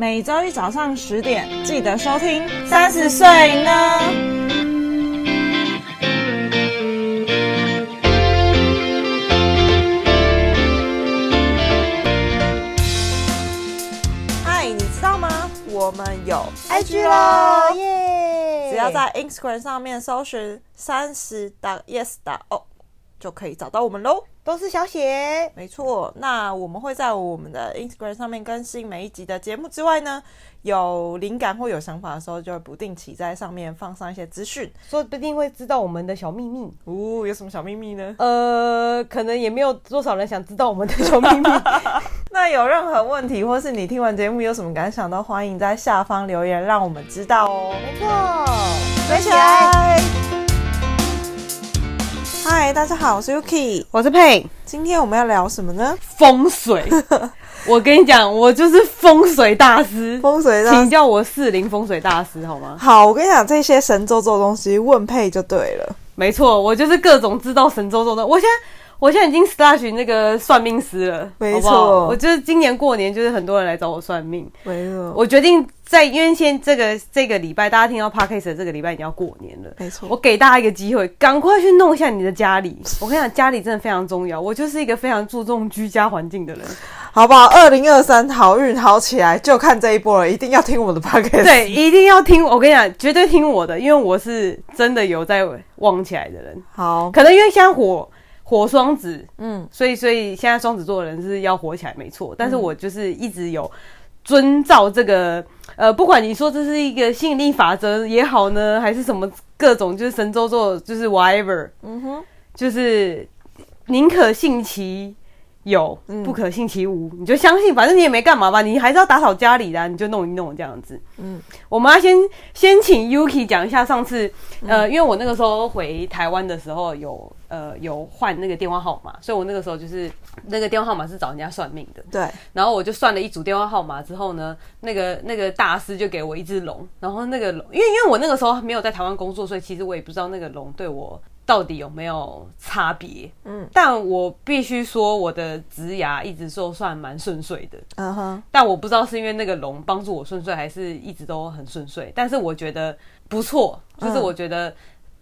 每周一早上十点记得收听。三十岁呢？嗨，你知道吗？我们有 IG 咯，耶！只要在 Instagram 上面搜寻三十 yes o 就可以找到我们喽。都是小写，没错。那我们会在我们的 Instagram 上面更新每一集的节目之外呢，有灵感或有想法的时候，就会不定期在上面放上一些资讯，说不定会知道我们的小秘密。哦，有什么小秘密呢？呃，可能也没有多少人想知道我们的小秘密。那有任何问题，或是你听完节目有什么感想，都欢迎在下方留言，让我们知道哦。没错，追起来。嗨，大家好，我是 Yuki，我是佩。今天我们要聊什么呢？风水。我跟你讲，我就是风水大师。风水大师，请叫我四零风水大师好吗？好，我跟你讲，这些神咒咒的东西，问佩就对了。没错，我就是各种知道神咒咒的。我现在。我现在已经 slash 那个算命师了，没错。我就是今年过年，就是很多人来找我算命，没错。我决定在，因为现在这个这个礼拜，大家听到 podcast 的这个礼拜已经要过年了，没错。我给大家一个机会，赶快去弄一下你的家里。我跟你讲，家里真的非常重要。我就是一个非常注重居家环境的人，好不好？二零二三好运好起来，就看这一波了。一定要听我的 podcast，对，一定要听。我跟你讲，绝对听我的，因为我是真的有在旺起来的人。好，可能因为香火。火双子，嗯，所以所以现在双子座的人是要火起来，没错。但是我就是一直有遵照这个，呃，不管你说这是一个吸引力法则也好呢，还是什么各种就是神州座，就是 whatever，嗯哼，就是宁可信其有，嗯、不可信其无，你就相信，反正你也没干嘛吧，你还是要打扫家里的，你就弄一弄这样子。嗯，我们要先先请 Yuki 讲一下上次，呃，因为我那个时候回台湾的时候有呃有换那个电话号码，所以我那个时候就是那个电话号码是找人家算命的。对，然后我就算了一组电话号码之后呢，那个那个大师就给我一只龙，然后那个龙，因为因为我那个时候没有在台湾工作，所以其实我也不知道那个龙对我。到底有没有差别？嗯，但我必须说，我的植牙一直都算蛮顺遂的。嗯哼，但我不知道是因为那个龙帮助我顺遂，还是一直都很顺遂。但是我觉得不错，就是我觉得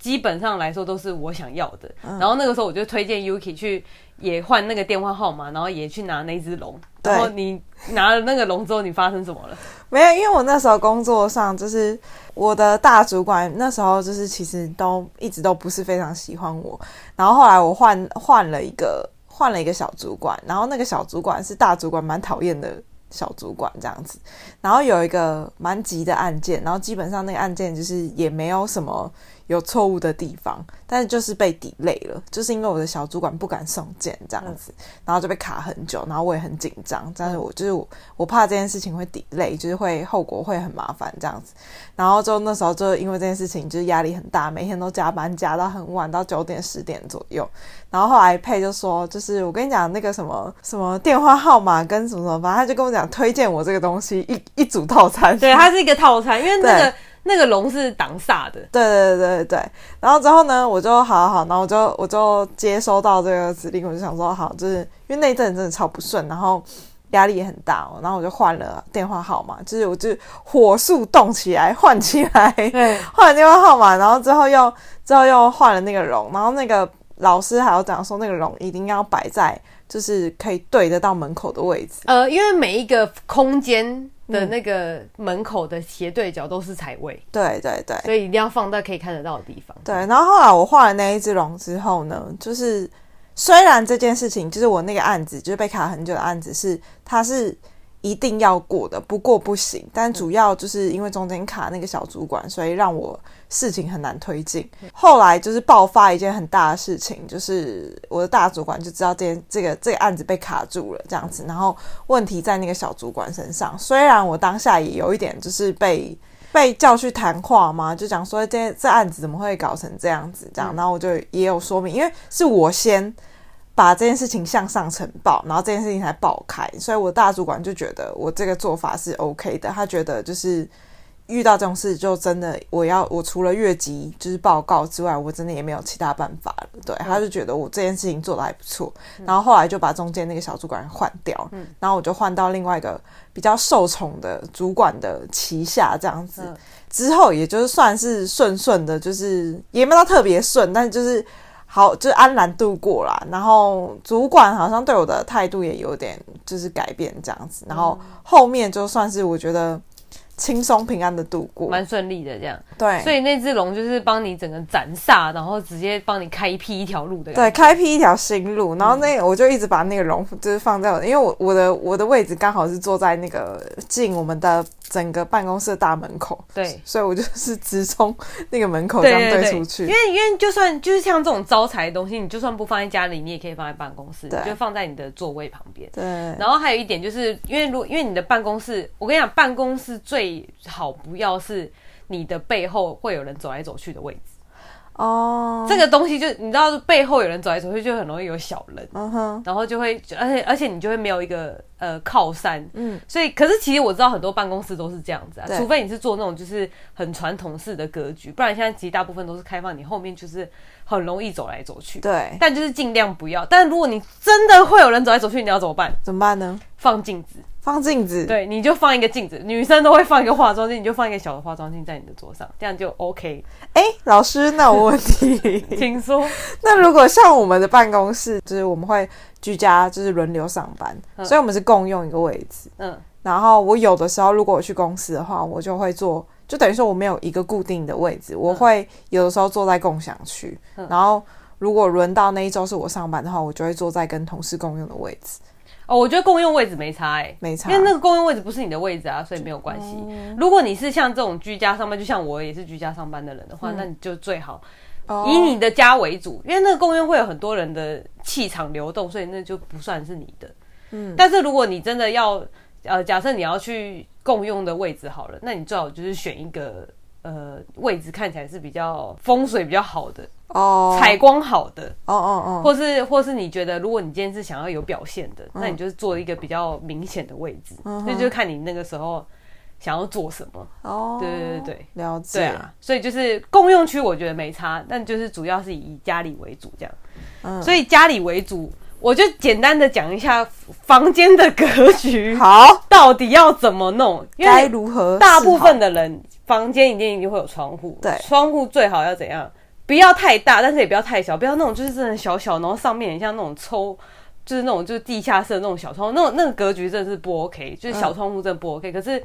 基本上来说都是我想要的。嗯、然后那个时候我就推荐 Yuki 去也换那个电话号码，然后也去拿那只龙。然后你拿了那个龙之后，你发生什么了？没有，因为我那时候工作上就是我的大主管，那时候就是其实都一直都不是非常喜欢我。然后后来我换换了一个换了一个小主管，然后那个小主管是大主管蛮讨厌的小主管这样子。然后有一个蛮急的案件，然后基本上那个案件就是也没有什么。有错误的地方，但是就是被 delay 了，就是因为我的小主管不敢送件这样子，嗯、然后就被卡很久，然后我也很紧张，但是我就是我，我怕这件事情会 delay，就是会后果会很麻烦这样子，然后就那时候就因为这件事情就是压力很大，每天都加班加到很晚，到九点十点左右，然后后来佩就说，就是我跟你讲那个什么什么电话号码跟什么什么，反正他就跟我讲推荐我这个东西一一组套餐，对，它是一个套餐，因为那个。那个龙是挡煞的，对对对对对。然后之后呢，我就好好好，然后我就我就接收到这个指令，我就想说好，就是因为那一阵真的超不顺，然后压力也很大哦，然后我就换了电话号码，就是我就火速动起来换起来，对，换了电话号码，然后之后又之后又换了那个龙，然后那个老师还要讲说那个龙一定要摆在就是可以对得到门口的位置，呃，因为每一个空间。的那个门口的斜对角都是财位，对对对，所以一定要放在可以看得到的地方。对，然后后来我画了那一只龙之后呢，就是虽然这件事情就是我那个案子就是被卡很久的案子是它是。一定要过的，不过不行。但主要就是因为中间卡那个小主管，所以让我事情很难推进。后来就是爆发一件很大的事情，就是我的大主管就知道这件这个这个案子被卡住了，这样子。然后问题在那个小主管身上。虽然我当下也有一点就是被被叫去谈话嘛，就讲说这这案子怎么会搞成这样子，这样。然后我就也有说明，因为是我先。把这件事情向上呈报，然后这件事情才爆开，所以我大主管就觉得我这个做法是 OK 的，他觉得就是遇到这种事，就真的我要我除了越级就是报告之外，我真的也没有其他办法了。对，嗯、他就觉得我这件事情做得还不错，嗯、然后后来就把中间那个小主管换掉，嗯，然后我就换到另外一个比较受宠的主管的旗下，这样子。嗯、之后也就是算是顺顺的，就是也没有特别顺，但就是好就安然度过啦。然后主管好像对我的态度也有点就是改变这样子，然后后面就算是我觉得。轻松平安的度过，蛮顺利的这样。对，所以那只龙就是帮你整个斩煞，然后直接帮你开辟一条路的。对，开辟一条新路。然后那个我就一直把那个龙就是放在我，因为我我的我的位置刚好是坐在那个进我们的整个办公室的大门口。对，所以我就是直冲那个门口这样对出去。因为因为就算就是像这种招财的东西，你就算不放在家里，你也可以放在办公室，对，就放在你的座位旁边。对。然后还有一点就是因为如因为你的办公室，我跟你讲，办公室最好。不要是你的背后会有人走来走去的位置哦，这个东西就你知道，背后有人走来走去，就很容易有小人，然后就会，而且而且你就会没有一个呃靠山，嗯，所以可是其实我知道很多办公室都是这样子啊，除非你是做那种就是很传统式的格局，不然现在其实大部分都是开放，你后面就是很容易走来走去，对，但就是尽量不要。但如果你真的会有人走来走去，你要怎么办？怎么办呢？放镜子。放镜子，对，你就放一个镜子，女生都会放一个化妆镜，你就放一个小的化妆镜在你的桌上，这样就 OK。哎，老师，那我问题，请说。那如果像我们的办公室，就是我们会居家，就是轮流上班，嗯、所以我们是共用一个位置。嗯，然后我有的时候如果我去公司的话，我就会坐，就等于说我没有一个固定的位置，我会有的时候坐在共享区。嗯、然后如果轮到那一周是我上班的话，我就会坐在跟同事共用的位置。哦，我觉得共用位置没差哎、欸，没差，因为那个共用位置不是你的位置啊，所以没有关系。嗯、如果你是像这种居家上班，就像我也是居家上班的人的话，嗯、那你就最好以你的家为主，哦、因为那个共用会有很多人的气场流动，所以那就不算是你的。嗯，但是如果你真的要，呃，假设你要去共用的位置好了，那你最好就是选一个呃位置看起来是比较风水比较好的。哦，采光好的，哦哦哦，或是或是你觉得，如果你今天是想要有表现的，那你就是做一个比较明显的位置，那就看你那个时候想要做什么。哦，对对对对，了解。对啊，所以就是共用区，我觉得没差，但就是主要是以家里为主这样。嗯，所以家里为主，我就简单的讲一下房间的格局，好，到底要怎么弄，该如何？大部分的人房间一定一定会有窗户，对，窗户最好要怎样？不要太大，但是也不要太小，不要那种就是真的小小，然后上面很像那种抽，就是那种就是地下室的那种小窗户，那种那个格局真的是不 OK，就是小窗户真的不 OK。嗯、可是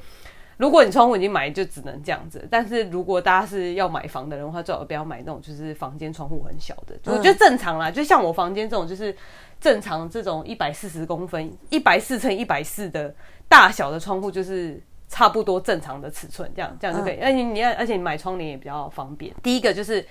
如果你窗户已经买，就只能这样子。但是如果大家是要买房的人的话，最好不要买那种就是房间窗户很小的，我觉得正常啦。就像我房间这种，就是正常这种一百四十公分、一百四乘一百四的大小的窗户，就是。差不多正常的尺寸，这样这样就可以。而且你而且你买窗帘也比较方便。第一个就是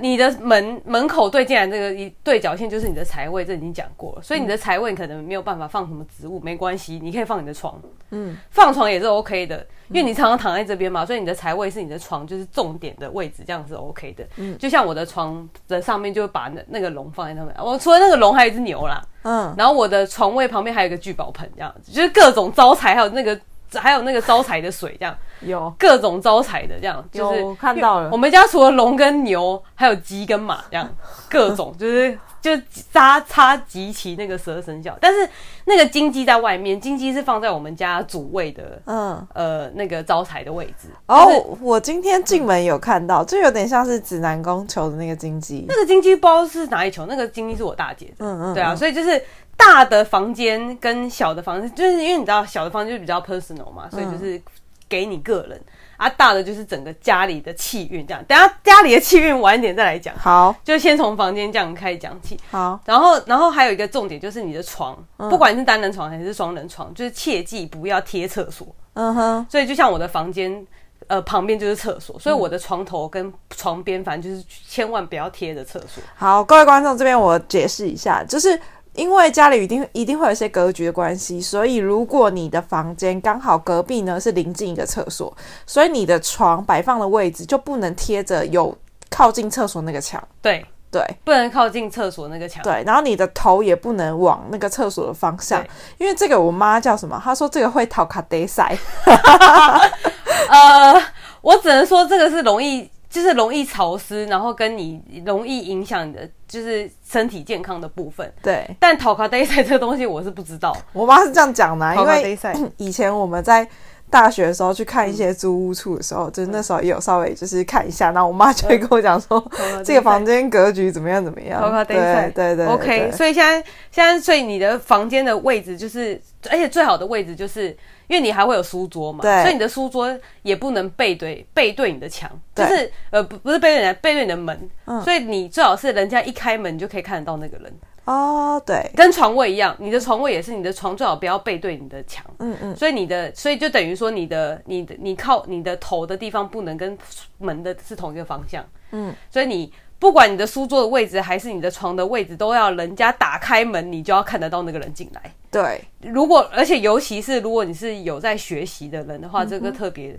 你的门门口对进来这个一对角线就是你的财位，这已经讲过了。所以你的财位可能没有办法放什么植物，没关系，你可以放你的床。嗯，放床也是 OK 的，因为你常常躺在这边嘛，所以你的财位是你的床，就是重点的位置，这样是 OK 的。嗯，就像我的床的上面就把那那个龙放在上面，我除了那个龙还有一只牛啦。嗯，然后我的床位旁边还有一个聚宝盆，这样子就是各种招财，还有那个。还有那个招财的水，这样有各种招财的，这样就是有看到了。我们家除了龙跟牛，还有鸡跟马，这样 各种就是就扎插集齐那个十二生肖。但是那个金鸡在外面，金鸡是放在我们家主位的，嗯呃那个招财的位置。哦，我今天进门有看到，就有点像是指南宫求的那个金鸡。那个金鸡不知道是哪里求，那个金鸡是我大姐的。嗯嗯，对啊，所以就是。大的房间跟小的房间，就是因为你知道小的房间就比较 personal 嘛，所以就是给你个人、嗯、啊。大的就是整个家里的气运这样。等下家里的气运晚一点再来讲。好，就先从房间这样开始讲起。好，然后然后还有一个重点就是你的床，嗯、不管是单人床还是双人床，就是切记不要贴厕所。嗯哼。所以就像我的房间，呃，旁边就是厕所，所以我的床头跟床边，反正就是千万不要贴着厕所。好，各位观众这边我解释一下，就是。因为家里一定一定会有一些格局的关系，所以如果你的房间刚好隔壁呢是临近一个厕所，所以你的床摆放的位置就不能贴着有靠近厕所那个墙。对对，不能靠近厕所那个墙。对，然后你的头也不能往那个厕所的方向，因为这个我妈叫什么？她说这个会讨卡得塞。呃。我只能说这个是容易，就是容易潮湿，然后跟你容易影响你的就是身体健康的部分。对，但陶卡戴赛这个东西我是不知道，我妈是这样讲的、啊，因为 以前我们在。大学的时候去看一些租屋处的时候，嗯、就是那时候也有稍微就是看一下，然后我妈就会跟我讲说，嗯、这个房间格局怎么样怎么样。对对对，对，OK。所以现在现在所以你的房间的位置就是，而且最好的位置就是，因为你还会有书桌嘛，所以你的书桌也不能背对背对你的墙，就是呃不不是背对你的背对你的门，嗯，所以你最好是人家一开门你就可以看得到那个人。哦，oh, 对，跟床位一样，你的床位也是你的床最好不要背对你的墙，嗯嗯，所以你的，所以就等于说你的，你的，你靠你的头的地方不能跟门的是同一个方向，嗯，所以你不管你的书桌的位置还是你的床的位置，都要人家打开门，你就要看得到那个人进来。对，如果而且尤其是如果你是有在学习的人的话，这个特别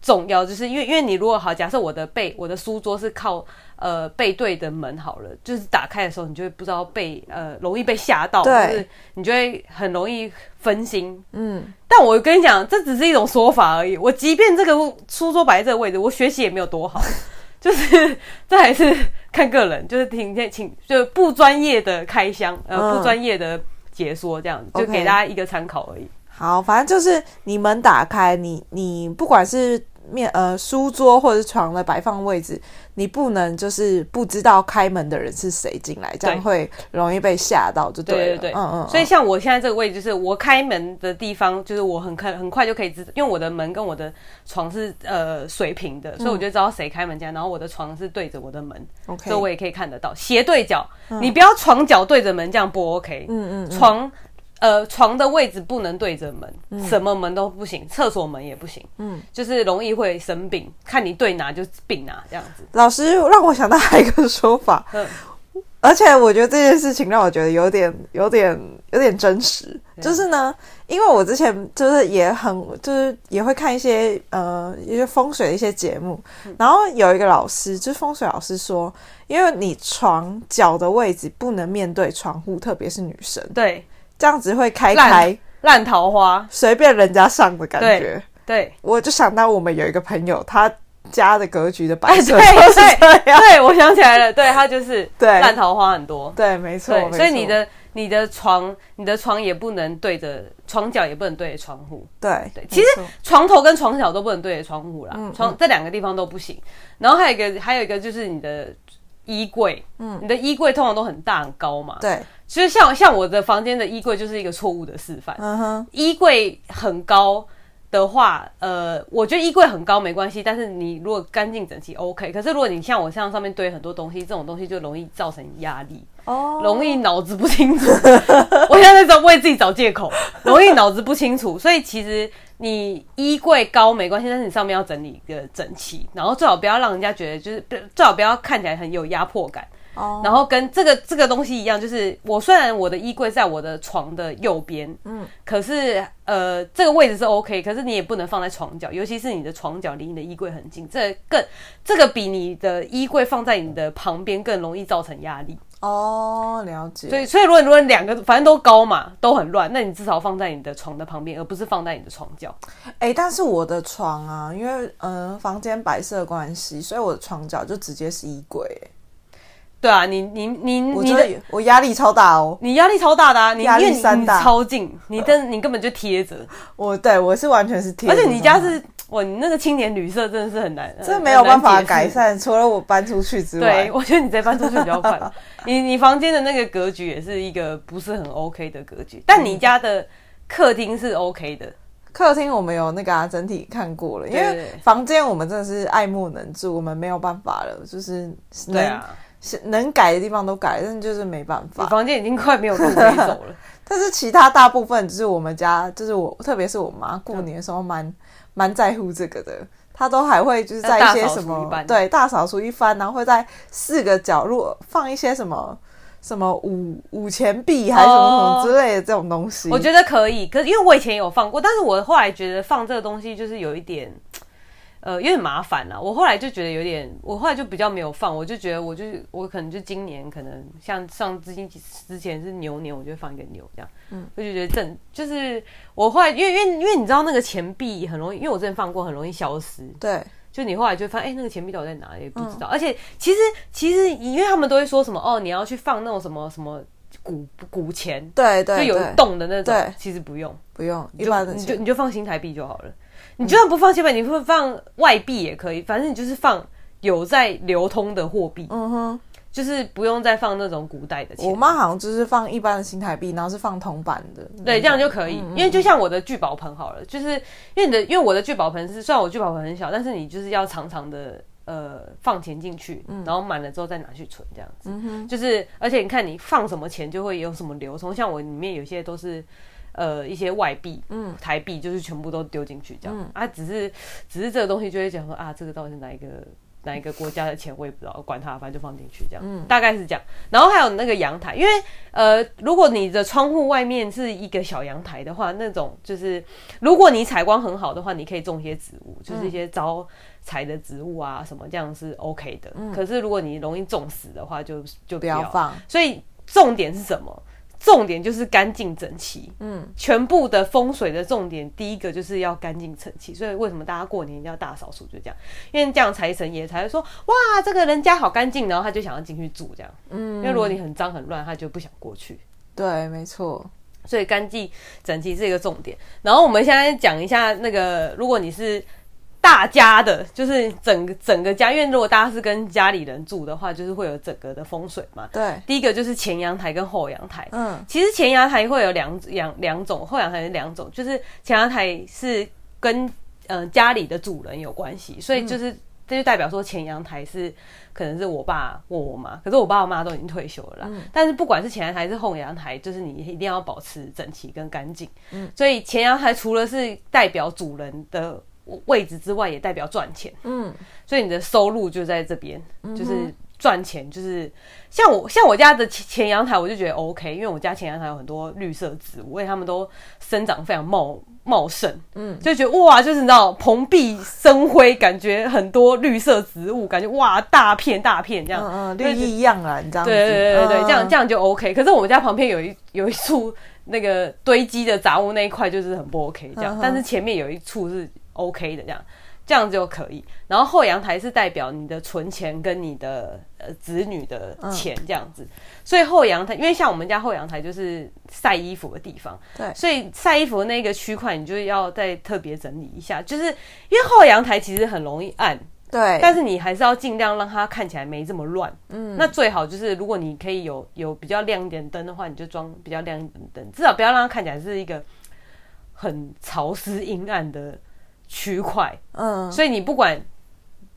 重要，就是因为因为你如果好，假设我的背我的书桌是靠。呃，背对的门好了，就是打开的时候，你就会不知道被呃容易被吓到，对就是你就会很容易分心。嗯，但我跟你讲，这只是一种说法而已。我即便这个书桌摆在这个位置，我学习也没有多好，就是这还是看个人，就是听听请就不专业的开箱，呃，嗯、不专业的解说，这样子就给大家一个参考而已。好，反正就是你门打开，你你不管是。面呃，书桌或者是床的摆放位置，你不能就是不知道开门的人是谁进来，这样会容易被吓到，就对了。对对对，嗯嗯。所以像我现在这个位置，就是我开门的地方，就是我很快很快就可以知道，因为我的门跟我的床是呃水平的，所以我就知道谁开门这样。然后我的床是对着我的门，OK，所以我也可以看得到斜对角。嗯、你不要床脚对着门，这样不 OK。嗯嗯，嗯。床。呃，床的位置不能对着门，嗯、什么门都不行，厕所门也不行，嗯，就是容易会生病，看你对哪就病哪这样子。老师让我想到还有一个说法，嗯，而且我觉得这件事情让我觉得有点、有点、有点真实，对。就是呢，因为我之前就是也很，就是也会看一些呃一些风水的一些节目，嗯、然后有一个老师，就是风水老师说，因为你床脚的位置不能面对窗户，特别是女生，对。这样子会开开烂桃花，随便人家上的感觉。对，对我就想到我们有一个朋友，他家的格局的摆设，对对对，我想起来了，对他就是 对。烂桃花很多，对，没错。所以你的你的床，你的床也不能对着床角，也不能对着窗户。对对，其实床头跟床角都不能对着窗户啦，床这两个地方都不行。然后还有一个，还有一个就是你的衣柜，嗯，你的衣柜通常都很大很高嘛，对。其实像像我的房间的衣柜就是一个错误的示范。嗯哼，衣柜很高的话，呃，我觉得衣柜很高没关系，但是你如果干净整齐 OK。可是如果你像我像上面堆很多东西，这种东西就容易造成压力，哦，容易脑子不清楚。我现在在为自己找借口，容易脑子不清楚。所以其实你衣柜高没关系，但是你上面要整理一个整齐，然后最好不要让人家觉得就是最好不要看起来很有压迫感。Oh. 然后跟这个这个东西一样，就是我虽然我的衣柜在我的床的右边，嗯，可是呃这个位置是 OK，可是你也不能放在床角，尤其是你的床角离你的衣柜很近，这更这个比你的衣柜放在你的旁边更容易造成压力。哦，oh, 了解。所以所以如果如果两个反正都高嘛，都很乱，那你至少放在你的床的旁边，而不是放在你的床角。哎，但是我的床啊，因为嗯、呃、房间白色关系，所以我的床角就直接是衣柜。对啊，你你你你的我压力超大哦，你压力超大的啊，压力山大，超近，呃、你真你根本就贴着。我对我是完全是贴着，而且你家是我，你那个青年旅社真的是很难，这没有办法改善，除了我搬出去之外。对，我觉得你再搬出去比较快。你你房间的那个格局也是一个不是很 OK 的格局，但你家的客厅是 OK 的。客厅我们有那个、啊、整体看过了，因为房间我们真的是爱莫能助，我们没有办法了，就是对啊。能改的地方都改，但是就是没办法。你房间已经快没有路可以走了。但是其他大部分就是我们家，就是我，特别是我妈过年的时候蛮蛮在乎这个的。她都还会就是在一些什么对大扫除一番，然后会在四个角落放一些什么什么五五钱币还是什么什么之类的这种东西。我觉得可以，可是因为我以前有放过，但是我后来觉得放这个东西就是有一点。呃，有点麻烦了。我后来就觉得有点，我后来就比较没有放。我就觉得，我就我可能就今年可能像上之前之前是牛年，我就放一个牛这样。嗯，我就觉得正就是我后来，因为因为因为你知道那个钱币很容易，因为我之前放过很容易消失。对，就你后来就发现，哎、欸，那个钱币到底在哪里也不知道。嗯、而且其实其实因为他们都会说什么哦，你要去放那种什么什么古古钱，对对，就有洞的那种。对，其实不用不用，一般的你就你就放新台币就好了。你就算不放新台币，你会放外币也可以，反正你就是放有在流通的货币。嗯哼。就是不用再放那种古代的钱。我妈好像就是放一般的新台币，然后是放铜板的。对，这样就可以。因为就像我的聚宝盆好了，就是因为你的，因为我的聚宝盆是，虽然我聚宝盆很小，但是你就是要常常的呃放钱进去，然后满了之后再拿去存这样子。嗯哼。就是而且你看你放什么钱就会有什么流通，像我里面有些都是呃一些外币，嗯，台币就是全部都丢进去这样。嗯、啊，只是只是这个东西就会讲说啊，这个到底是哪一个？哪一个国家的钱我也不知道，管它，反正就放进去这样，嗯，大概是这样。然后还有那个阳台，因为呃，如果你的窗户外面是一个小阳台的话，那种就是如果你采光很好的话，你可以种一些植物，就是一些招财的植物啊什么，这样是 OK 的。嗯，可是如果你容易种死的话就，就就不要放。所以重点是什么？重点就是干净整齐，嗯，全部的风水的重点，第一个就是要干净整齐。所以为什么大家过年一定要大扫除？就这样，因为这样财神爷才会说，哇，这个人家好干净，然后他就想要进去住这样，嗯，因为如果你很脏很乱，他就不想过去。对，没错，所以干净整齐是一个重点。然后我们现在讲一下那个，如果你是。大家的，就是整个整个家，因为如果大家是跟家里人住的话，就是会有整个的风水嘛。对，第一个就是前阳台跟后阳台。嗯，其实前阳台会有两两两种，后阳台是两种，就是前阳台是跟嗯、呃、家里的主人有关系，所以就是、嗯、这就代表说前阳台是可能是我爸或我妈，可是我爸我妈都已经退休了啦。嗯，但是不管是前阳台还是后阳台，就是你一定要保持整齐跟干净。嗯，所以前阳台除了是代表主人的。位置之外也代表赚钱，嗯，所以你的收入就在这边，就是赚钱，就是像我像我家的前前阳台，我就觉得 OK，因为我家前阳台有很多绿色植物，而且它们都生长非常茂茂盛，嗯，就觉得哇，就是你知道蓬荜生辉，感觉很多绿色植物，感觉哇大片大片这样，嗯嗯，绿意一样啊，你知道吗？对对对对对，这样这样就 OK。可是我们家旁边有一有一处那个堆积的杂物那一块就是很不 OK，这样，但是前面有一处是。OK 的这样，这样就可以。然后后阳台是代表你的存钱跟你的呃子女的钱这样子。嗯、所以后阳台，因为像我们家后阳台就是晒衣服的地方，对，所以晒衣服的那个区块你就要再特别整理一下，就是因为后阳台其实很容易暗，对，但是你还是要尽量让它看起来没这么乱。嗯，那最好就是如果你可以有有比较亮一点灯的话，你就装比较亮一点灯，至少不要让它看起来是一个很潮湿阴暗的。区块，嗯，所以你不管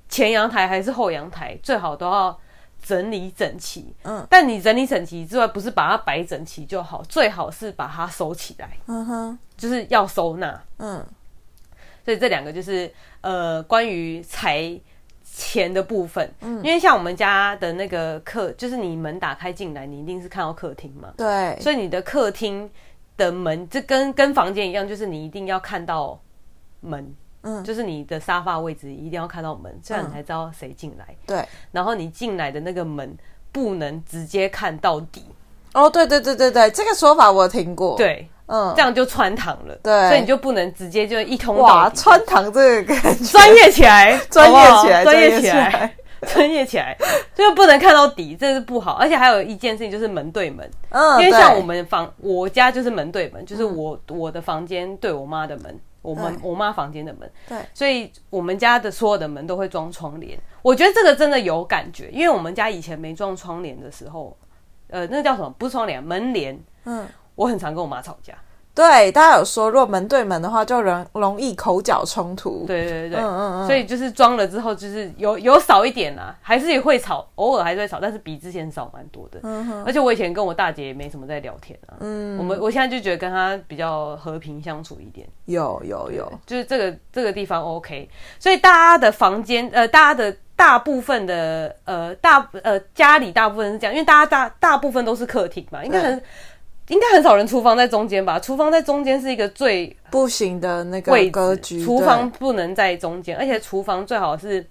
前阳台还是后阳台，最好都要整理整齐，嗯。但你整理整齐之外，不是把它摆整齐就好，最好是把它收起来，嗯哼，就是要收纳，嗯。所以这两个就是呃，关于财钱的部分，嗯，因为像我们家的那个客，就是你门打开进来，你一定是看到客厅嘛，对，所以你的客厅的门，这跟跟房间一样，就是你一定要看到。门，嗯，就是你的沙发位置一定要看到门，这样你才知道谁进来。对，然后你进来的那个门不能直接看到底。哦，对对对对对，这个说法我听过。对，嗯，这样就穿堂了。对，所以你就不能直接就一通。哇，穿堂这个专业起来，专业起来，专业起来，专业起来，就不能看到底，这是不好。而且还有一件事情就是门对门，嗯，因为像我们房，我家就是门对门，就是我我的房间对我妈的门。我们我妈房间的门，对，所以我们家的所有的门都会装窗帘。我觉得这个真的有感觉，因为我们家以前没装窗帘的时候，呃，那个叫什么？不是窗帘，门帘。嗯，我很常跟我妈吵架。对，大家有说，如果门对门的话，就容容易口角冲突。对对对对，嗯嗯嗯。所以就是装了之后，就是有有少一点啦，还是也会吵，偶尔还是会吵，但是比之前少蛮多的。嗯哼。而且我以前跟我大姐也没什么在聊天啊。嗯。我们我现在就觉得跟她比较和平相处一点。有有有，就是这个这个地方 OK。所以大家的房间，呃，大家的大部分的，呃，大呃家里大部分是这样，因为大家大大部分都是客厅嘛，应该很。应该很少人厨房在中间吧？厨房在中间是一个最不行的那个格局。厨房不能在中间，而且厨房最好是，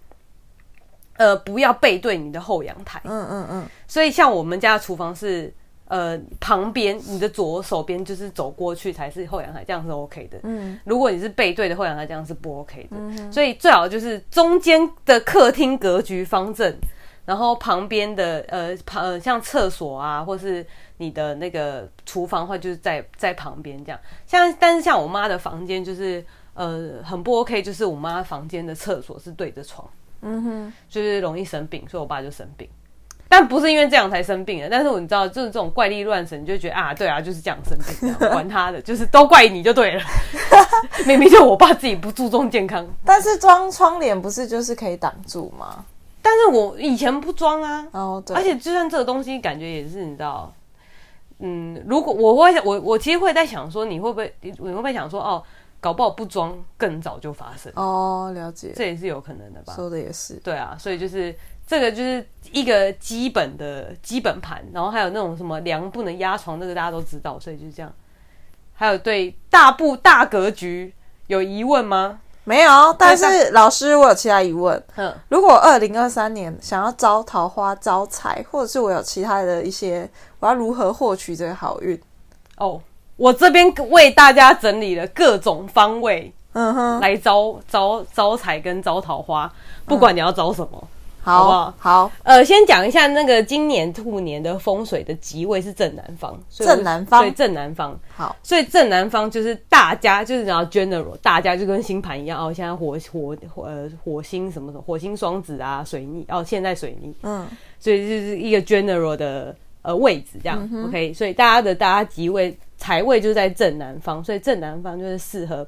呃，不要背对你的后阳台。嗯嗯嗯。所以像我们家的厨房是，呃旁边，你的左手边就是走过去才是后阳台，这样是 OK 的。嗯，如果你是背对的后阳台，这样是不 OK 的。嗯、所以最好就是中间的客厅格局方正，然后旁边的呃旁呃像厕所啊，或是你的那个厨房的话，就是在在旁边这样。像但是像我妈的房间就是呃很不 OK，就是我妈房间的厕所是对着床，嗯哼，就是容易生病，所以我爸就生病。但不是因为这样才生病的，但是我你知道，就是这种怪力乱神，你就觉得啊，对啊，就是这样生病，这样管他的，就是都怪你就对了。明明就我爸自己不注重健康，但是装 窗帘不是就是可以挡住吗？但是我以前不装啊，哦，对，而且就算这个东西，感觉也是你知道，嗯，如果我会，我我其实会在想说，你会不会，你会不会想说，哦，搞不好不装更早就发生？哦，了解，这也是有可能的吧？说的也是，对啊，所以就是。这个就是一个基本的基本盘，然后还有那种什么梁不能压床，这个大家都知道，所以就是这样。还有对大布大格局有疑问吗？没有，但是老师我有其他疑问。嗯，如果二零二三年想要招桃花招财，或者是我有其他的一些，我要如何获取这个好运？哦，我这边为大家整理了各种方位，嗯哼，来招招招财跟招桃花，不管你要招什么。嗯好，不好？好，呃，先讲一下那个今年兔年的风水的吉位是正南方，正南方，对，正南方。好，所以正南方就是大家就是然后 general，大家就跟星盘一样哦。现在火火呃火星什么什么，火星双子啊，水逆哦，现在水逆，嗯，所以就是一个 general 的呃位置这样、嗯、，OK。所以大家的大家吉位财位就在正南方，所以正南方就是适合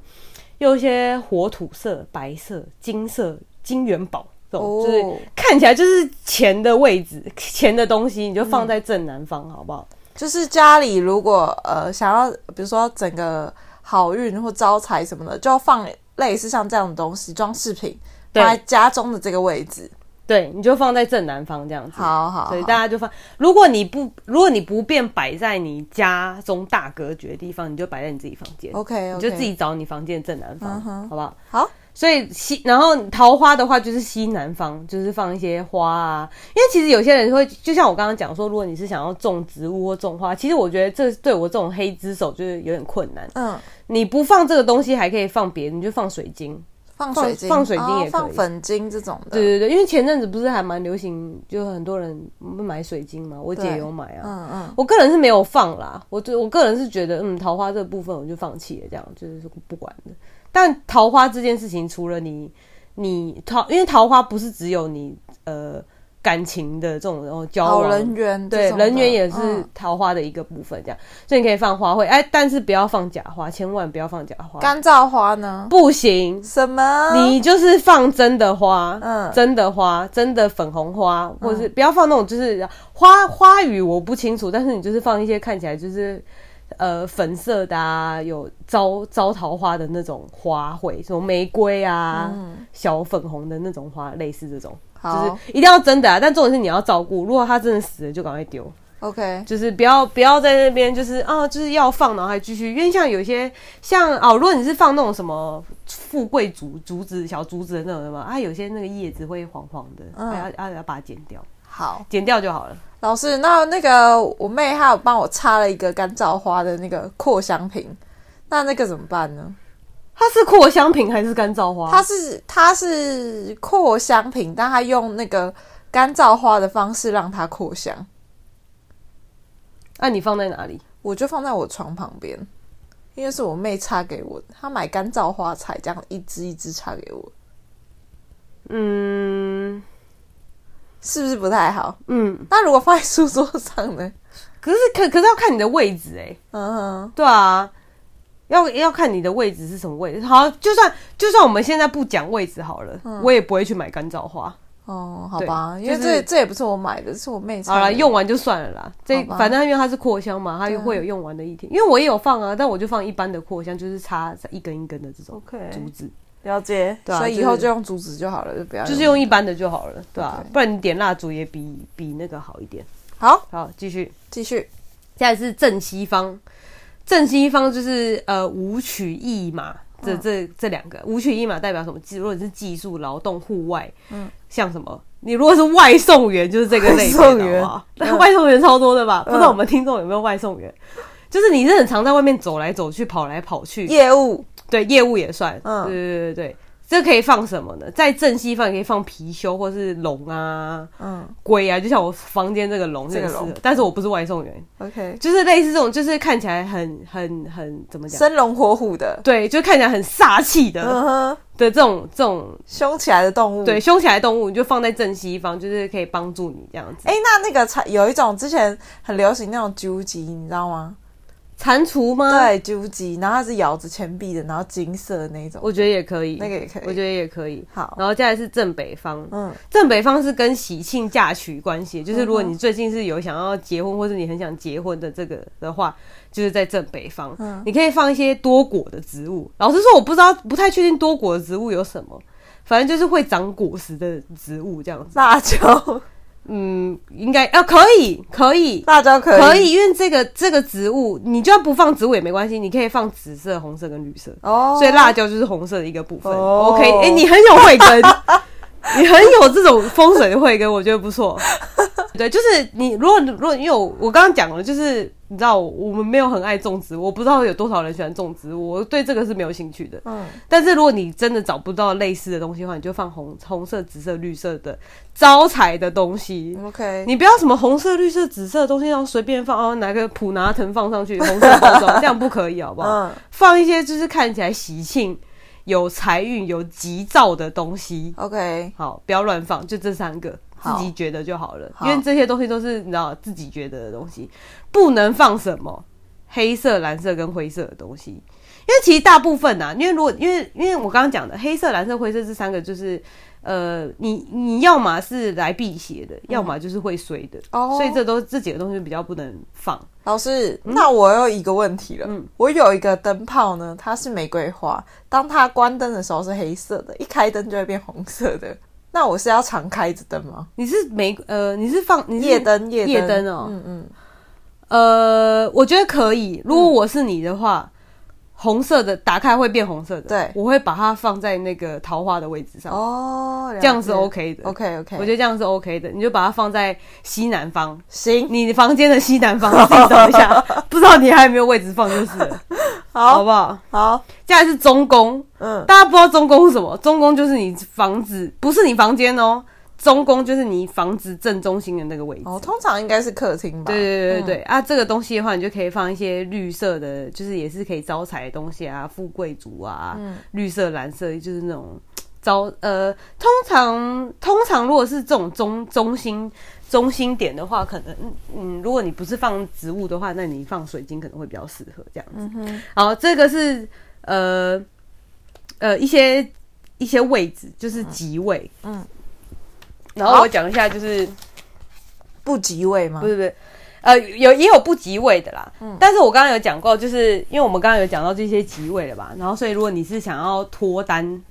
用一些火土色、白色、金色、金元宝这种。就是看起来就是钱的位置，钱的东西你就放在正南方，好不好？就是家里如果呃想要，比如说整个好运或招财什么的，就放类似像这样的东西装饰品，放在家中的这个位置。对，你就放在正南方这样子。好好，所以大家就放。如果你不，如果你不便摆在你家中大格局的地方，你就摆在你自己房间。OK，你就自己找你房间正南方，好不好？好。所以西，然后桃花的话就是西南方，就是放一些花啊。因为其实有些人会，就像我刚刚讲说，如果你是想要种植物或种花，其实我觉得这对我这种黑之手就是有点困难。嗯，你不放这个东西还可以放别的，你就放水晶，放水晶，放水晶也可以，放粉晶这种的。对对对，因为前阵子不是还蛮流行，就很多人买水晶嘛，我姐有买啊。嗯嗯，我个人是没有放啦，我我个人是觉得，嗯，桃花这个部分我就放弃了，这样就是不管的。但桃花这件事情，除了你，你桃，因为桃花不是只有你呃感情的这种然后交往，人缘对人缘也是桃花的一个部分，这样，嗯、所以你可以放花卉，哎，但是不要放假花，千万不要放假花。干燥花呢？不行。什么？你就是放真的花，嗯，真的花，真的粉红花，或者是不要放那种就是花花语我不清楚，但是你就是放一些看起来就是。呃，粉色的啊，有招招桃花的那种花卉，什么玫瑰啊，嗯、小粉红的那种花，类似这种，好就是一定要真的啊。但重点是你要照顾，如果它真的死了，就赶快丢。OK，就是不要不要在那边，就是啊，就是要放，然后还继续。因为像有些像哦，如果你是放那种什么富贵竹竹子、小竹子的那种什么啊，有些那个叶子会黄黄的，嗯、还要要要把它剪掉。好，剪掉就好了。老师，那那个我妹她有帮我插了一个干燥花的那个扩香瓶，那那个怎么办呢？它是扩香瓶还是干燥花？它是它是扩香瓶，但它用那个干燥花的方式让它扩香。那、啊、你放在哪里？我就放在我床旁边，因为是我妹插给我的，她买干燥花材，这样一支一支插给我。嗯。是不是不太好？嗯，那如果放在书桌上呢？可是可可是要看你的位置哎、欸。嗯哼，对啊，要要看你的位置是什么位置。好，就算就算我们现在不讲位置好了，嗯、我也不会去买干燥花。哦，好吧，因为这、就是、这也不是我买的，是我妹。好了，用完就算了啦。这反正因为它是扩香嘛，它又会有用完的一天。因为我也有放啊，但我就放一般的扩香，就是插一根一根的这种竹子。Okay. 了解，对啊，所以以后就用竹子就好了，就不要就是用一般的就好了，对啊，不然你点蜡烛也比比那个好一点。好，好，继续继续，现在是正西方，正西方就是呃武曲艺嘛，这这这两个武曲艺嘛代表什么？技如果你是技术劳动户外，嗯，像什么你如果是外送员，就是这个类型的。外送员，嗯、外送员超多的吧？嗯、不知道我们听众有没有外送员？就是你是很常在外面走来走去、跑来跑去，业务对业务也算。嗯，对对对对。这可以放什么呢？在正西方也可以放貔貅或是龙啊，嗯，龟啊，就像我房间这个龙，这个龙，但是我不是外送员，OK，就是类似这种，就是看起来很很很怎么讲，生龙活虎的，对，就看起来很煞气的，嗯哼，的这种这种凶起来的动物，对，凶起来的动物你就放在正西方，就是可以帮助你这样子。哎，那那个才有一种之前很流行那种究极，你知道吗？蟾蜍吗？对，究极，然后它是咬着钱币的，然后金色的那种，我觉得也可以，那个也可以，我觉得也可以。好，然后接下来是正北方，嗯，正北方是跟喜庆嫁娶关系，就是如果你最近是有想要结婚，或是你很想结婚的这个的话，就是在正北方，嗯，你可以放一些多果的植物。老实说，我不知道，不太确定多果的植物有什么，反正就是会长果实的植物这样子。辣椒。嗯，应该啊，可以，可以，辣椒可以，可以，因为这个这个植物，你就算不放植物也没关系，你可以放紫色、红色跟绿色。哦，所以辣椒就是红色的一个部分。哦、OK，哎、欸，你很有慧根，你很有这种风水的慧根，我觉得不错。对，就是你，如果如果因为我我刚刚讲了，就是。你知道我们没有很爱种植，我不知道有多少人喜欢种植，我对这个是没有兴趣的。嗯，但是如果你真的找不到类似的东西的话，你就放红红色、紫色、绿色的招财的东西。OK，你不要什么红色、绿色、紫色的东西，然后随便放哦，拿个普拿藤放上去，红色包装，这样不可以，好不好？嗯，放一些就是看起来喜庆、有财运、有急躁的东西。OK，好，不要乱放，就这三个。自己觉得就好了，好因为这些东西都是你知道自己觉得的东西，不能放什么黑色、蓝色跟灰色的东西，因为其实大部分啊，因为如果因为因为我刚刚讲的黑色、蓝色、灰色这三个就是呃，你你要么是来辟邪的，嗯、要么就是会衰的，哦，所以这都这几个东西比较不能放。老师，嗯、那我有一个问题了，嗯，我有一个灯泡呢，它是玫瑰花，当它关灯的时候是黑色的，一开灯就会变红色的。那我是要常开着灯吗？你是玫呃，你是放你是夜灯夜夜灯哦，嗯嗯，呃，我觉得可以。如果我是你的话，红色的打开会变红色的，对，我会把它放在那个桃花的位置上。哦，这样是 OK 的，OK OK，我觉得这样是 OK 的，你就把它放在西南方，行，你房间的西南方，自己找一下，不知道你还有没有位置放就是了。好，好不好？好，接下来是中宫。嗯，大家不知道中宫是什么？中宫就是你房子，不是你房间哦。中宫就是你房子正中心的那个位置。哦，通常应该是客厅吧？对对对对对。嗯、啊，这个东西的话，你就可以放一些绿色的，就是也是可以招财的东西啊，富贵竹啊，嗯、绿色、蓝色，就是那种招呃，通常通常如果是这种中中心。中心点的话，可能嗯，如果你不是放植物的话，那你放水晶可能会比较适合这样子。嗯哼。好，这个是呃呃一些一些位置，就是吉位。嗯。嗯，然后我讲一下，就是不吉位吗？不是不是，呃，有也有不吉位的啦。嗯。但是我刚刚有讲过，就是因为我们刚刚有讲到这些吉位了吧？然后所以如果你是想要脱单。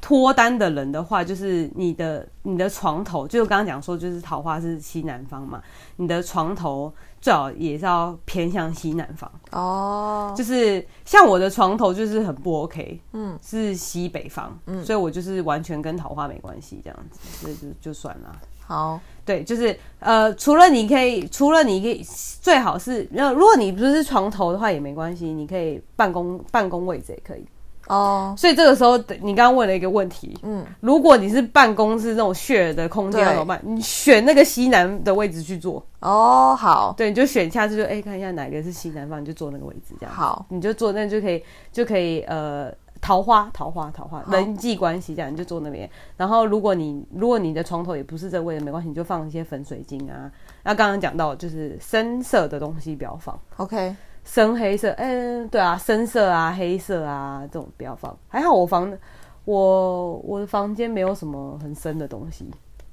脱单的人的话，就是你的你的床头，就刚刚讲说，就是桃花是西南方嘛，你的床头最好也是要偏向西南方哦。就是像我的床头就是很不 OK，嗯，是西北方，嗯，所以我就是完全跟桃花没关系，这样子，所以就就算了。好，对，就是呃，除了你可以，除了你可以，最好是，那如果你不是床头的话也没关系，你可以办公办公位置也可以。哦，oh. 所以这个时候，你刚刚问了一个问题，嗯，如果你是办公室那种 share 的空间怎么办？你选那个西南的位置去坐。哦，oh, 好，对，你就选下次就哎、欸，看一下哪个是西南方，你就坐那个位置，这样好，你就坐那就可以就可以呃，桃花桃花桃花人际关系这样，你就坐那边。然后如果你如果你的床头也不是这个位置，没关系，你就放一些粉水晶啊。那刚刚讲到就是深色的东西不要放，OK。深黑色，嗯、对啊，深色啊，黑色啊，这种不要放。还好我房，我我的房间没有什么很深的东西。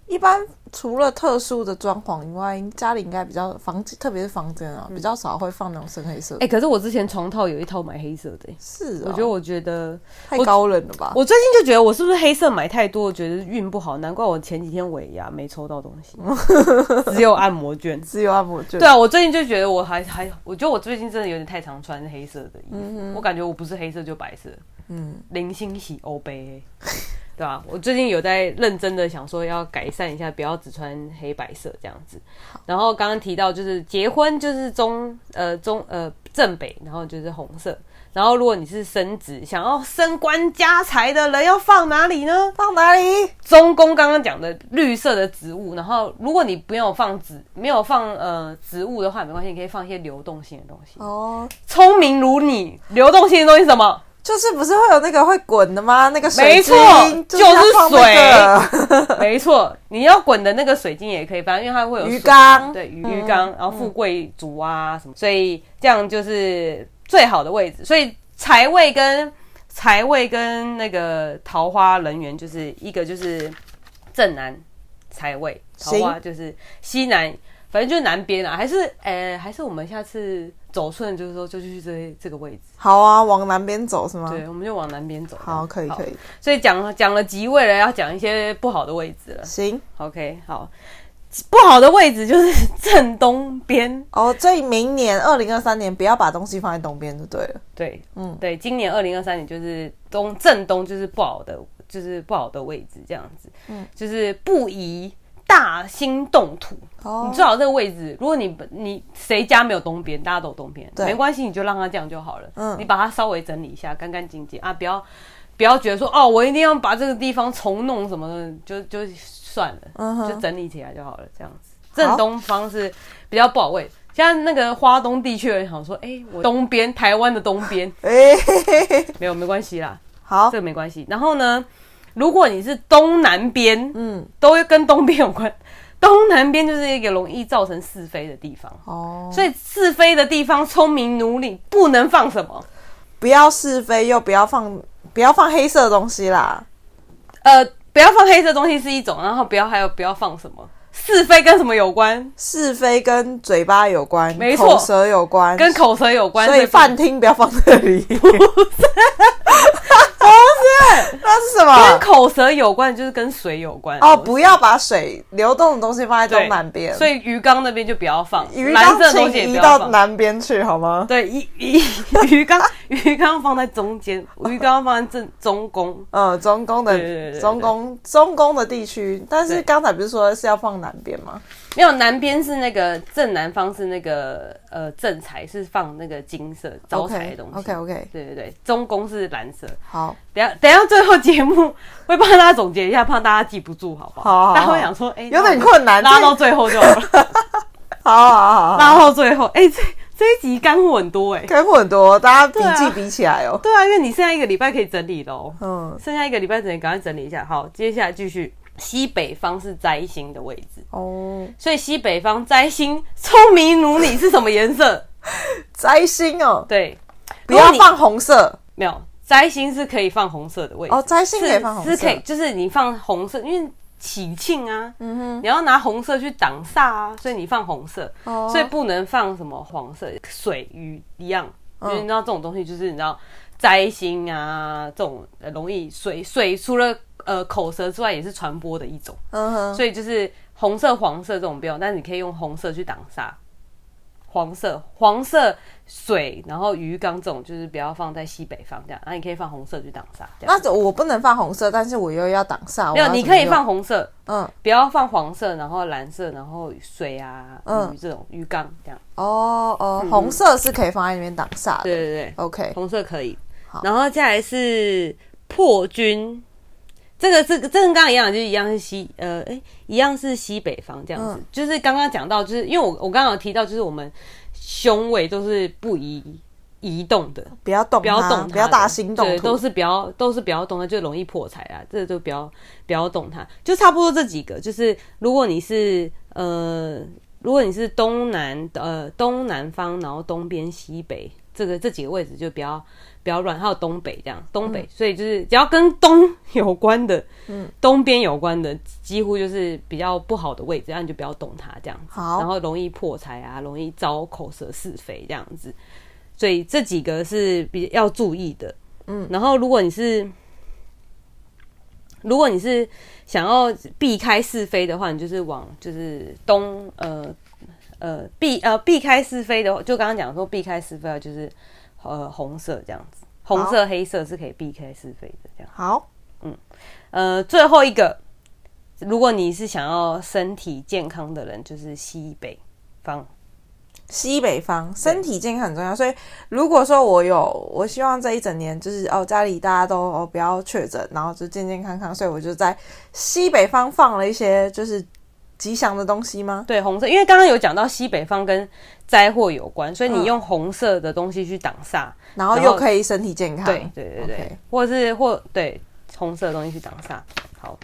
一般除了特殊的装潢以外，家里应该比较房，特别是房间啊，比较少会放那种深黑色。哎、欸，可是我之前床套有一套买黑色的、欸，是、哦，我觉得我觉得太高冷了吧？我？我最近就觉得我是不是黑色买太多，我觉得运不好，难怪我前几天尾牙没抽到东西，只有按摩券，只有按摩券。对啊，我最近就觉得我还还，我觉得我最近真的有点太常穿黑色的衣服，我感觉我不是黑色就白色，嗯，零星洗欧杯。对吧？我最近有在认真的想说要改善一下，不要只穿黑白色这样子。然后刚刚提到就是结婚就是中呃中呃正北，然后就是红色。然后如果你是升职想要升官加财的人，要放哪里呢？放哪里？中宫刚刚讲的绿色的植物。然后如果你没有放植没有放呃植物的话，没关系，你可以放一些流动性的东西。哦，聪明如你，流动性的东西是什么？就是不是会有那个会滚的吗？那个水晶没错，就是水。没错，你要滚的那个水晶也可以反正，因为它会有鱼缸，对鱼鱼缸，嗯、然后富贵竹啊什么，所以这样就是最好的位置。所以财位跟财位跟那个桃花人缘，就是一个就是正南财位，桃花就是西南，反正就是南边啊，还是呃，还是我们下次。走顺就是说，就去这这个位置。好啊，往南边走是吗？对，我们就往南边走。好，可以可以。所以讲讲了吉位了，要讲一些不好的位置了。行，OK，好。不好的位置就是正东边哦。所以明年二零二三年不要把东西放在东边就对了。对，嗯，对，今年二零二三年就是东正东就是不好的，就是不好的位置这样子。嗯，就是不宜。大兴动土，oh. 你最好这个位置。如果你你谁家没有东边，大家都有东边，对没关系，你就让它这样就好了。嗯，你把它稍微整理一下，干干净净啊，不要不要觉得说哦，我一定要把这个地方重弄什么的，就就算了，uh. 就整理起来就好了。这样子，正东方是比较不好位。像那个花东地区的人想说，哎、欸，我东边台湾的东边，哎，没有没关系啦，好，这个没关系。然后呢？如果你是东南边，嗯，都会跟东边有关。东南边就是一个容易造成是非的地方。哦，所以是非的地方，聪明奴隶不能放什么，不要是非，又不要放，不要放黑色的东西啦。呃，不要放黑色的东西是一种，然后不要还有不要放什么。是非跟什么有关？是非跟嘴巴有关，没错，口舌有关，跟口舌有关，所以饭厅不要放这里。那是什么？跟口舌有关，就是跟水有关哦。不要把水流动的东西放在东南边，所以鱼缸那边就不要放。鱼缸请移到南边去好吗？对，鱼鱼鱼缸鱼缸放在中间，鱼缸放在正中宫。嗯，中宫的中宫中宫的地区。但是刚才不是说是要放南边吗？没有，南边是那个正南方是那个呃正财，是放那个金色招财的东西。OK OK，对对对，中宫是蓝色。好，等下等下最后节目会帮大家总结一下，怕大家记不住，好不好？好，好，好，大家会想说，哎、欸，有点困难，拉到最后就好了。好，好好好，拉到最后，哎、欸，这这一集干货很多哎、欸，干货很多，大家笔记比起来哦、喔。对啊，因为你剩下一个礼拜可以整理喽。嗯，剩下一个礼拜整理，赶快整理一下。好，接下来继续。西北方是灾星的位置。哦，所以西北方灾星，聪明如你是什么颜色？灾星哦，对，不要放红色。没有，灾星是可以放红色的位置。哦，灾星可以放红色，是可以，就是你放红色，因为喜庆啊，嗯哼，你要拿红色去挡煞啊，所以你放红色，哦，所以不能放什么黄色、水鱼一样，因为你知道这种东西就是你知道灾星啊，这种容易水水除了。呃，口舌之外也是传播的一种，嗯哼，所以就是红色、黄色这种不用，但是你可以用红色去挡煞。黄色、黄色水，然后鱼缸这种就是不要放在西北方这样，然后你可以放红色去挡煞。那我不能放红色，但是我又要挡煞。没有，你可以放红色，嗯，不要放黄色，然后蓝色，然后水啊、鱼这种鱼缸这样。哦哦，红色是可以放在里面挡煞的。对对对，OK，红色可以。好，然后再来是破军。这个这个这跟刚刚一样，就是一样是西呃哎，一样是西北方这样子。嗯、就是刚刚讲到，就是因为我我刚刚有提到，就是我们胸位都是不移移动的，不要动，不要动，不要大心动，对，都是比较都是不要动的，就容易破财啊。这个就不要不要动它，就差不多这几个。就是如果你是呃，如果你是东南呃东南方，然后东边西北，这个这几个位置就比较。比较软，还有东北这样，东北，嗯、所以就是只要跟东 有关的，嗯，东边有关的，几乎就是比较不好的位置，然后你就不要动它这样子，好，然后容易破财啊，容易招口舌是非这样子，所以这几个是比较要注意的，嗯，然后如果你是，如果你是想要避开是非的话，你就是往就是东，呃呃避呃避开是非的话，就刚刚讲说避开是非啊就是。呃，红色这样子，红色、黑色是可以避开是非的，这样。好，嗯，呃，最后一个，如果你是想要身体健康的人，就是西北方。西北方身体健康很重要，所以如果说我有，我希望这一整年就是哦，家里大家都哦不要确诊，然后就健健康康，所以我就在西北方放了一些就是吉祥的东西吗？对，红色，因为刚刚有讲到西北方跟灾祸有关，所以你用红色的东西去挡煞，然后又可以身体健康。对对对对.或者是或对红色的东西去挡煞。好，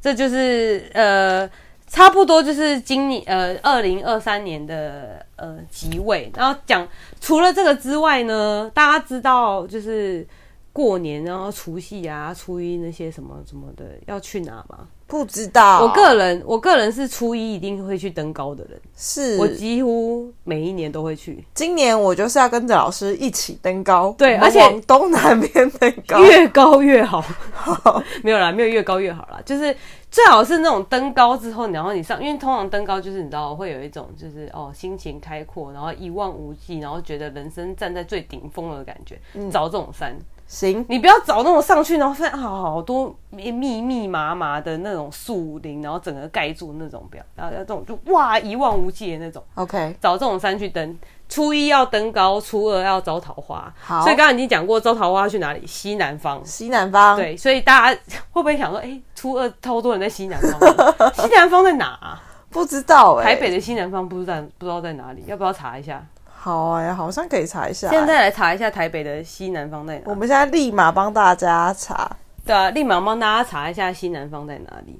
这就是呃。差不多就是今年呃二零二三年的呃吉位，然后讲除了这个之外呢，大家知道就是过年然后除夕啊、初一那些什么什么的要去哪吗？不知道。我个人我个人是初一一定会去登高的人，是我几乎每一年都会去。今年我就是要跟着老师一起登高，对，而且往东南边登高，越高越好。好 没有啦，没有越高越好啦，就是。最好是那种登高之后，然后你上，因为通常登高就是你知道会有一种就是哦心情开阔，然后一望无际，然后觉得人生站在最顶峰的感觉。嗯，找这种山行，你不要找那种上去然后发现好好多密密麻麻的那种树林，然后整个盖住那种，不要，然后要这种就哇一望无际的那种。OK，找这种山去登。初一要登高，初二要招桃花。好，所以刚刚已经讲过，招桃花去哪里？西南方。西南方。对，所以大家会不会想说，哎、欸，初二超多人在西南方？西南方在哪啊？不知道哎、欸。台北的西南方不知道不知道在哪里，要不要查一下？好哎、欸，好像可以查一下、欸。现在来查一下台北的西南方在哪？我们现在立马帮大家查。对啊，立马帮大家查一下西南方在哪里。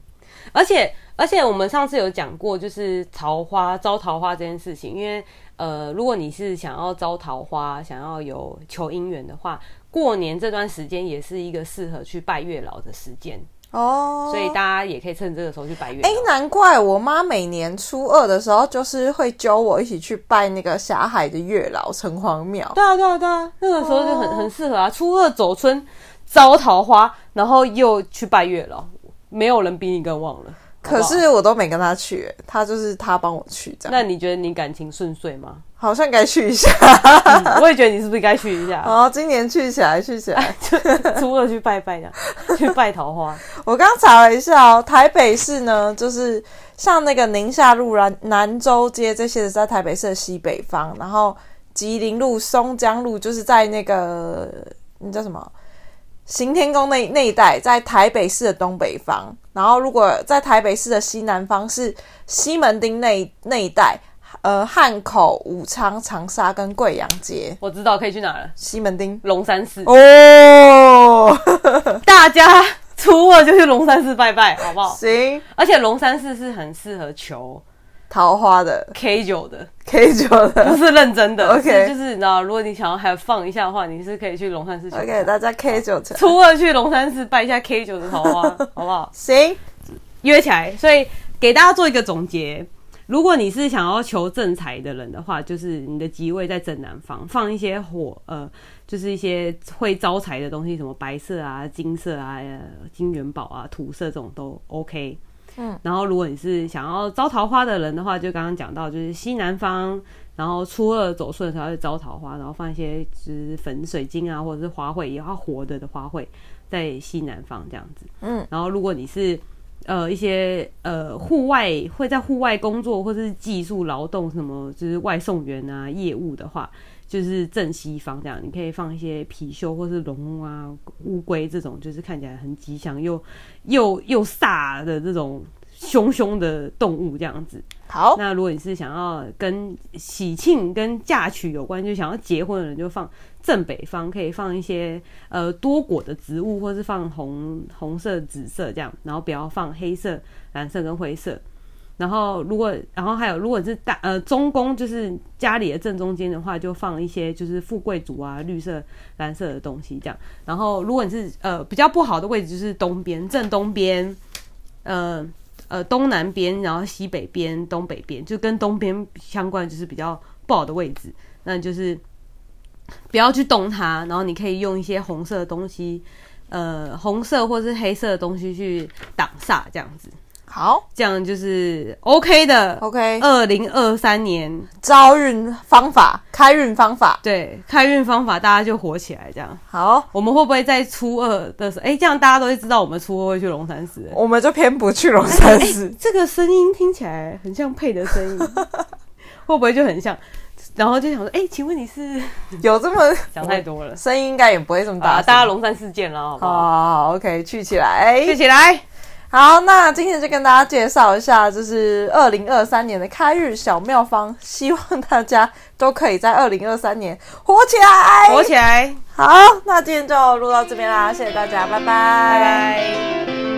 而且而且我们上次有讲过，就是桃花招桃花这件事情，因为。呃，如果你是想要招桃花，想要有求姻缘的话，过年这段时间也是一个适合去拜月老的时间哦。所以大家也可以趁这个时候去拜月老。哎、欸，难怪我妈每年初二的时候，就是会揪我一起去拜那个霞海的月老城隍庙。对啊，对啊，对啊，那个时候就很很适合啊。初二走春招桃花，然后又去拜月老，没有人比你更旺了。可是我都没跟他去、欸，他就是他帮我去这样。那你觉得你感情顺遂吗？好像该去一下、嗯。我也觉得你是不是该去一下？哦，今年去起来，去起来，就初二去拜拜的，去拜桃花。我刚查了一下哦，台北市呢，就是像那个宁夏路、南南州街这些是在台北市的西北方，然后吉林路、松江路就是在那个那叫什么？行天宫那那一带，在台北市的东北方，然后如果在台北市的西南方是西门町那那一带，呃，汉口、武昌、长沙跟贵阳街。我知道可以去哪了，西门町龙山寺哦，大家初二就去龙山寺拜拜，好不好？行，而且龙山寺是很适合求。桃花的 K 九的 K 九的不是认真的，OK，就是你知道，如果你想要还放一下的话，你是可以去龙山寺，OK，大家 K 九初二去龙山寺拜一下 K 九的桃花，好不好？行，约起来。所以给大家做一个总结，如果你是想要求正财的人的话，就是你的吉位在正南方，放一些火，呃，就是一些会招财的东西，什么白色啊、金色啊、金元宝啊、土色这种都 OK。嗯，然后如果你是想要招桃花的人的话，就刚刚讲到，就是西南方，然后初二走顺的时候要招桃花，然后放一些就是粉水晶啊，或者是花卉，也要活的的花卉在西南方这样子。嗯，然后如果你是呃一些呃户外会在户外工作或者是技术劳动什么，就是外送员啊业务的话。就是正西方这样，你可以放一些貔貅或是龙啊、乌龟这种，就是看起来很吉祥又又又煞的这种凶凶的动物这样子。好，那如果你是想要跟喜庆跟嫁娶有关，就想要结婚的人，就放正北方，可以放一些呃多果的植物，或是放红红色、紫色这样，然后不要放黑色、蓝色跟灰色。然后，如果然后还有，如果是大呃中宫，就是家里的正中间的话，就放一些就是富贵竹啊、绿色、蓝色的东西这样。然后，如果你是呃比较不好的位置，就是东边正东边，呃呃东南边，然后西北边、东北边，就跟东边相关，就是比较不好的位置，那就是不要去动它。然后你可以用一些红色的东西，呃红色或是黑色的东西去挡煞，这样子。好，这样就是 OK 的。OK，二零二三年招运方法，开运方法，对，开运方法，大家就火起来。这样好，我们会不会在初二的时候？哎，这样大家都会知道我们初二会去龙山寺。我们就偏不去龙山寺。这个声音听起来很像配的声音，会不会就很像？然后就想说，哎，请问你是有这么想太多了？声音应该也不会这么大。大家龙山寺见了，好不好？好，OK，去起来，去起来。好，那今天就跟大家介绍一下，就是二零二三年的开运小妙方，希望大家都可以在二零二三年火起来，火起来。好，那今天就录到这边啦，谢谢大家，拜拜，拜拜。